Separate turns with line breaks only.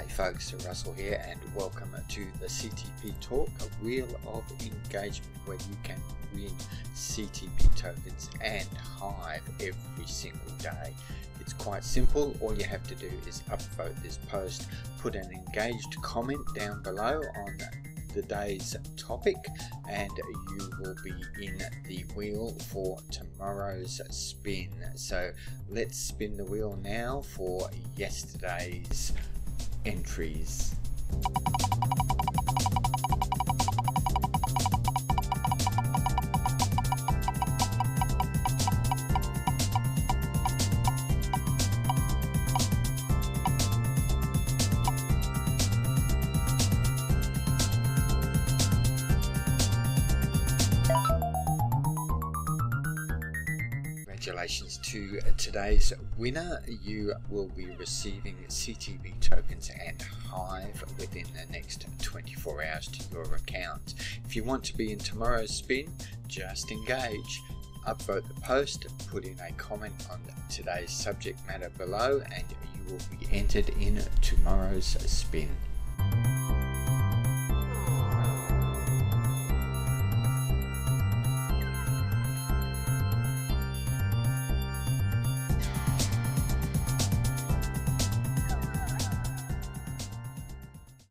Alex Russell here, and welcome to the CTP Talk, a wheel of engagement where you can win CTP tokens and Hive every single day. It's quite simple. All you have to do is upvote this post, put an engaged comment down below on the day's topic, and you will be in the wheel for tomorrow's spin. So let's spin the wheel now for yesterday's entries. Congratulations to today's winner. You will be receiving CTP tokens and Hive within the next 24 hours to your account. If you want to be in tomorrow's spin, just engage. Upvote the post, put in a comment on today's subject matter below, and you will be entered in tomorrow's spin.